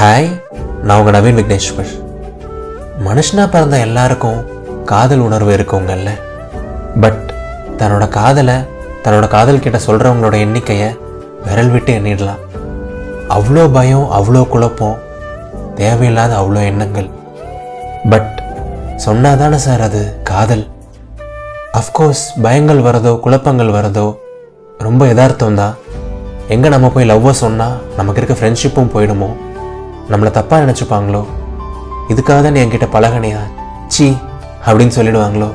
Hi நான் உங்கள் நவீன் விக்னேஸ்வர் மனுஷனாக பிறந்த எல்லாருக்கும் காதல் உணர்வு இருக்குங்கல்ல. பட் தன்னோட காதலை தன்னோட காதல் கிட்ட சொல்கிறவங்களோட எண்ணிக்கையை விரல் விட்டு எண்ணிடலாம். அவ்வளோ பயம் அவ்வளோ குழப்பம் தேவையில்லாத அவ்வளோ எண்ணங்கள். பட் சொன்னாதானே சார் அது காதல்? அஃப்கோர்ஸ் பயங்கள் வரதோ குழப்பங்கள் வரதோ ரொம்ப யதார்த்தம் தான். எங்கே நம்ம போய் லவ்வை சொன்னால் நமக்கு இருக்க ஃப்ரெண்ட்ஷிப்பும் போயிடுமோ? நம்மளை தப்பாக நினச்சிப்பாங்களோ? இதுக்காக தான் நீ என்கிட்ட பழகனையா? சி அப்படின்னு சொல்லிடுவாங்களோ?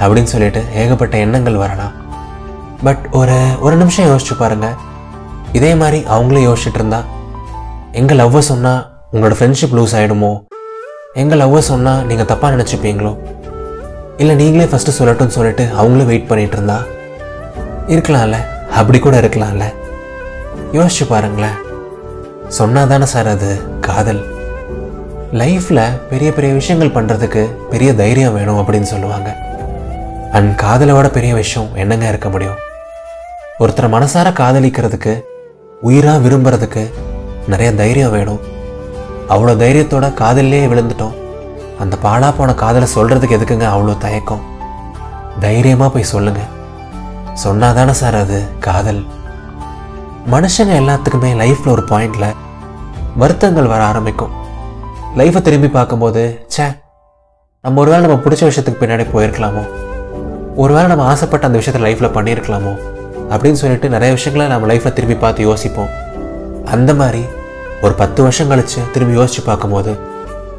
அப்படின்னு சொல்லிட்டு ஏகப்பட்ட எண்ணங்கள் வரலாம். பட் ஒரு ஒரு நிமிஷம் யோசிச்சு பாருங்க. இதே மாதிரி அவங்களும் யோசிச்சுட்டு இருந்தா எங்கள் லவ்வை சொன்னால் உங்களோட ஃப்ரெண்ட்ஷிப் லூஸ் ஆகிடுமோ எங்கள் லவ்வை சொன்னால் நீங்கள் தப்பாக நினச்சிப்பீங்களோ? இல்லை நீங்களே ஃபஸ்ட்டு சொல்லட்டும்னு சொல்லிட்டு அவங்களும் வெயிட் பண்ணிகிட்டு இருந்தா? இருக்கலாம்ல. அப்படி கூட இருக்கலாம்ல. யோசிச்சு பாருங்களேன். சொன்னாதானே சார் அது? காதல். லைஃப்பில் பெரிய பெரிய விஷயங்கள் பண்ணுறதுக்கு பெரிய தைரியம் வேணும் அப்படின்னு சொல்லுவாங்க. அண்ட் காதலோட பெரிய விஷயம் என்னங்க இருக்க முடியும்? ஒருத்தரை மனசார காதலிக்கிறதுக்கு உயிராக விரும்புறதுக்கு நிறைய தைரியம் வேணும். அவ்வளோ தைரியத்தோட காதல்லே விழுந்துட்டோம். அந்த பாழா போன காதலை சொல்கிறதுக்கு எதுக்குங்க அவ்வளோ தயக்கம்? தைரியமாக போய் சொல்லுங்கள் சொன்னாதானே சார் அது? காதல். மனுஷங்க எல்லாத்துக்குமே லைஃப்பில் ஒரு பாயிண்டில் வருத்தங்கள் வர ஆரம்பிக்கும். லைஃப்பை திரும்பி பார்க்கும்போது ச்சே நம்ம ஒருவேளை நம்ம பிடிச்ச விஷயத்துக்கு பின்னாடி போயிருக்கலாமோ? ஒருவேளை நம்ம ஆசைப்பட்ட அந்த விஷயத்தை லைஃப்பில் பண்ணியிருக்கலாமோ? அப்படின்னு சொல்லிட்டு நிறைய விஷயங்களை நம்ம லைஃப்பில் திரும்பி பார்த்து யோசிப்போம். அந்த மாதிரி ஒரு பத்து வருஷம் கழிச்சு திரும்பி யோசிச்சு பார்க்கும்போது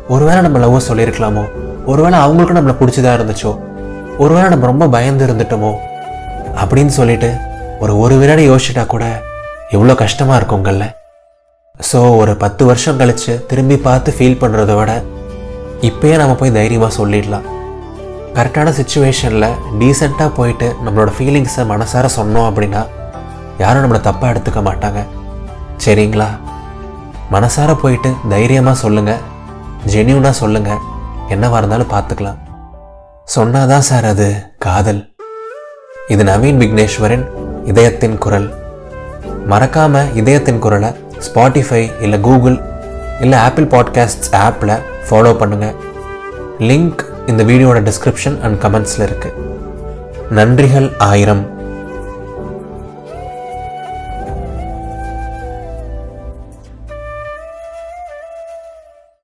ஒருவேளை நம்ம லவ்வை சொல்லியிருக்கலாமோ? ஒருவேளை அவங்களுக்கும் நம்மளை பிடிச்சதாக இருந்துச்சோ? ஒருவேளை நம்ம ரொம்ப பயந்து இருந்துட்டோமோ? அப்படின்னு சொல்லிட்டு ஒரு ஒரு வினாடி யோசிச்சிட்டா கூட எவ்வளோ கஷ்டமாக இருக்குங்கல்ல ஸோ ஒரு பத்து வருஷம் கழிச்சு திரும்பி பார்த்து ஃபீல் பண்ணுறத விட இப்போயே நம்ம போய் தைரியமாக சொல்லிடலாம். கரெக்டான சுச்சுவேஷனில் டீசெண்டாக போயிட்டு நம்மளோட ஃபீலிங்ஸை மனசார சொன்னோம் அப்படின்னா யாரும் நம்மளை தப்பாக எடுத்துக்க மாட்டாங்க. சரிங்களா? மனசார போயிட்டு தைரியமாக சொல்லுங்கள் ஜென்யூனாக சொல்லுங்கள் என்னவாக இருந்தாலும் பார்த்துக்கலாம். சொன்னாதான் சார் அது காதல். இது நவீன் விக்னேஸ்வரன் இதயத்தின் குரல். மறக்காமல் இதயத்தின் குரலை ஸ்பாட்டிஃபை இல்லை கூகுள் இல்லை ஆப்பிள் பாட்காஸ்ட்ஸ் ஆப்பில் ஃபாலோ பண்ணுங்கள் லிங்க் இந்த வீடியோட டிஸ்கிரிப்ஷன் அண்ட் கமெண்ட்ஸில் இருக்குது நன்றிகள் ஆயிரம்.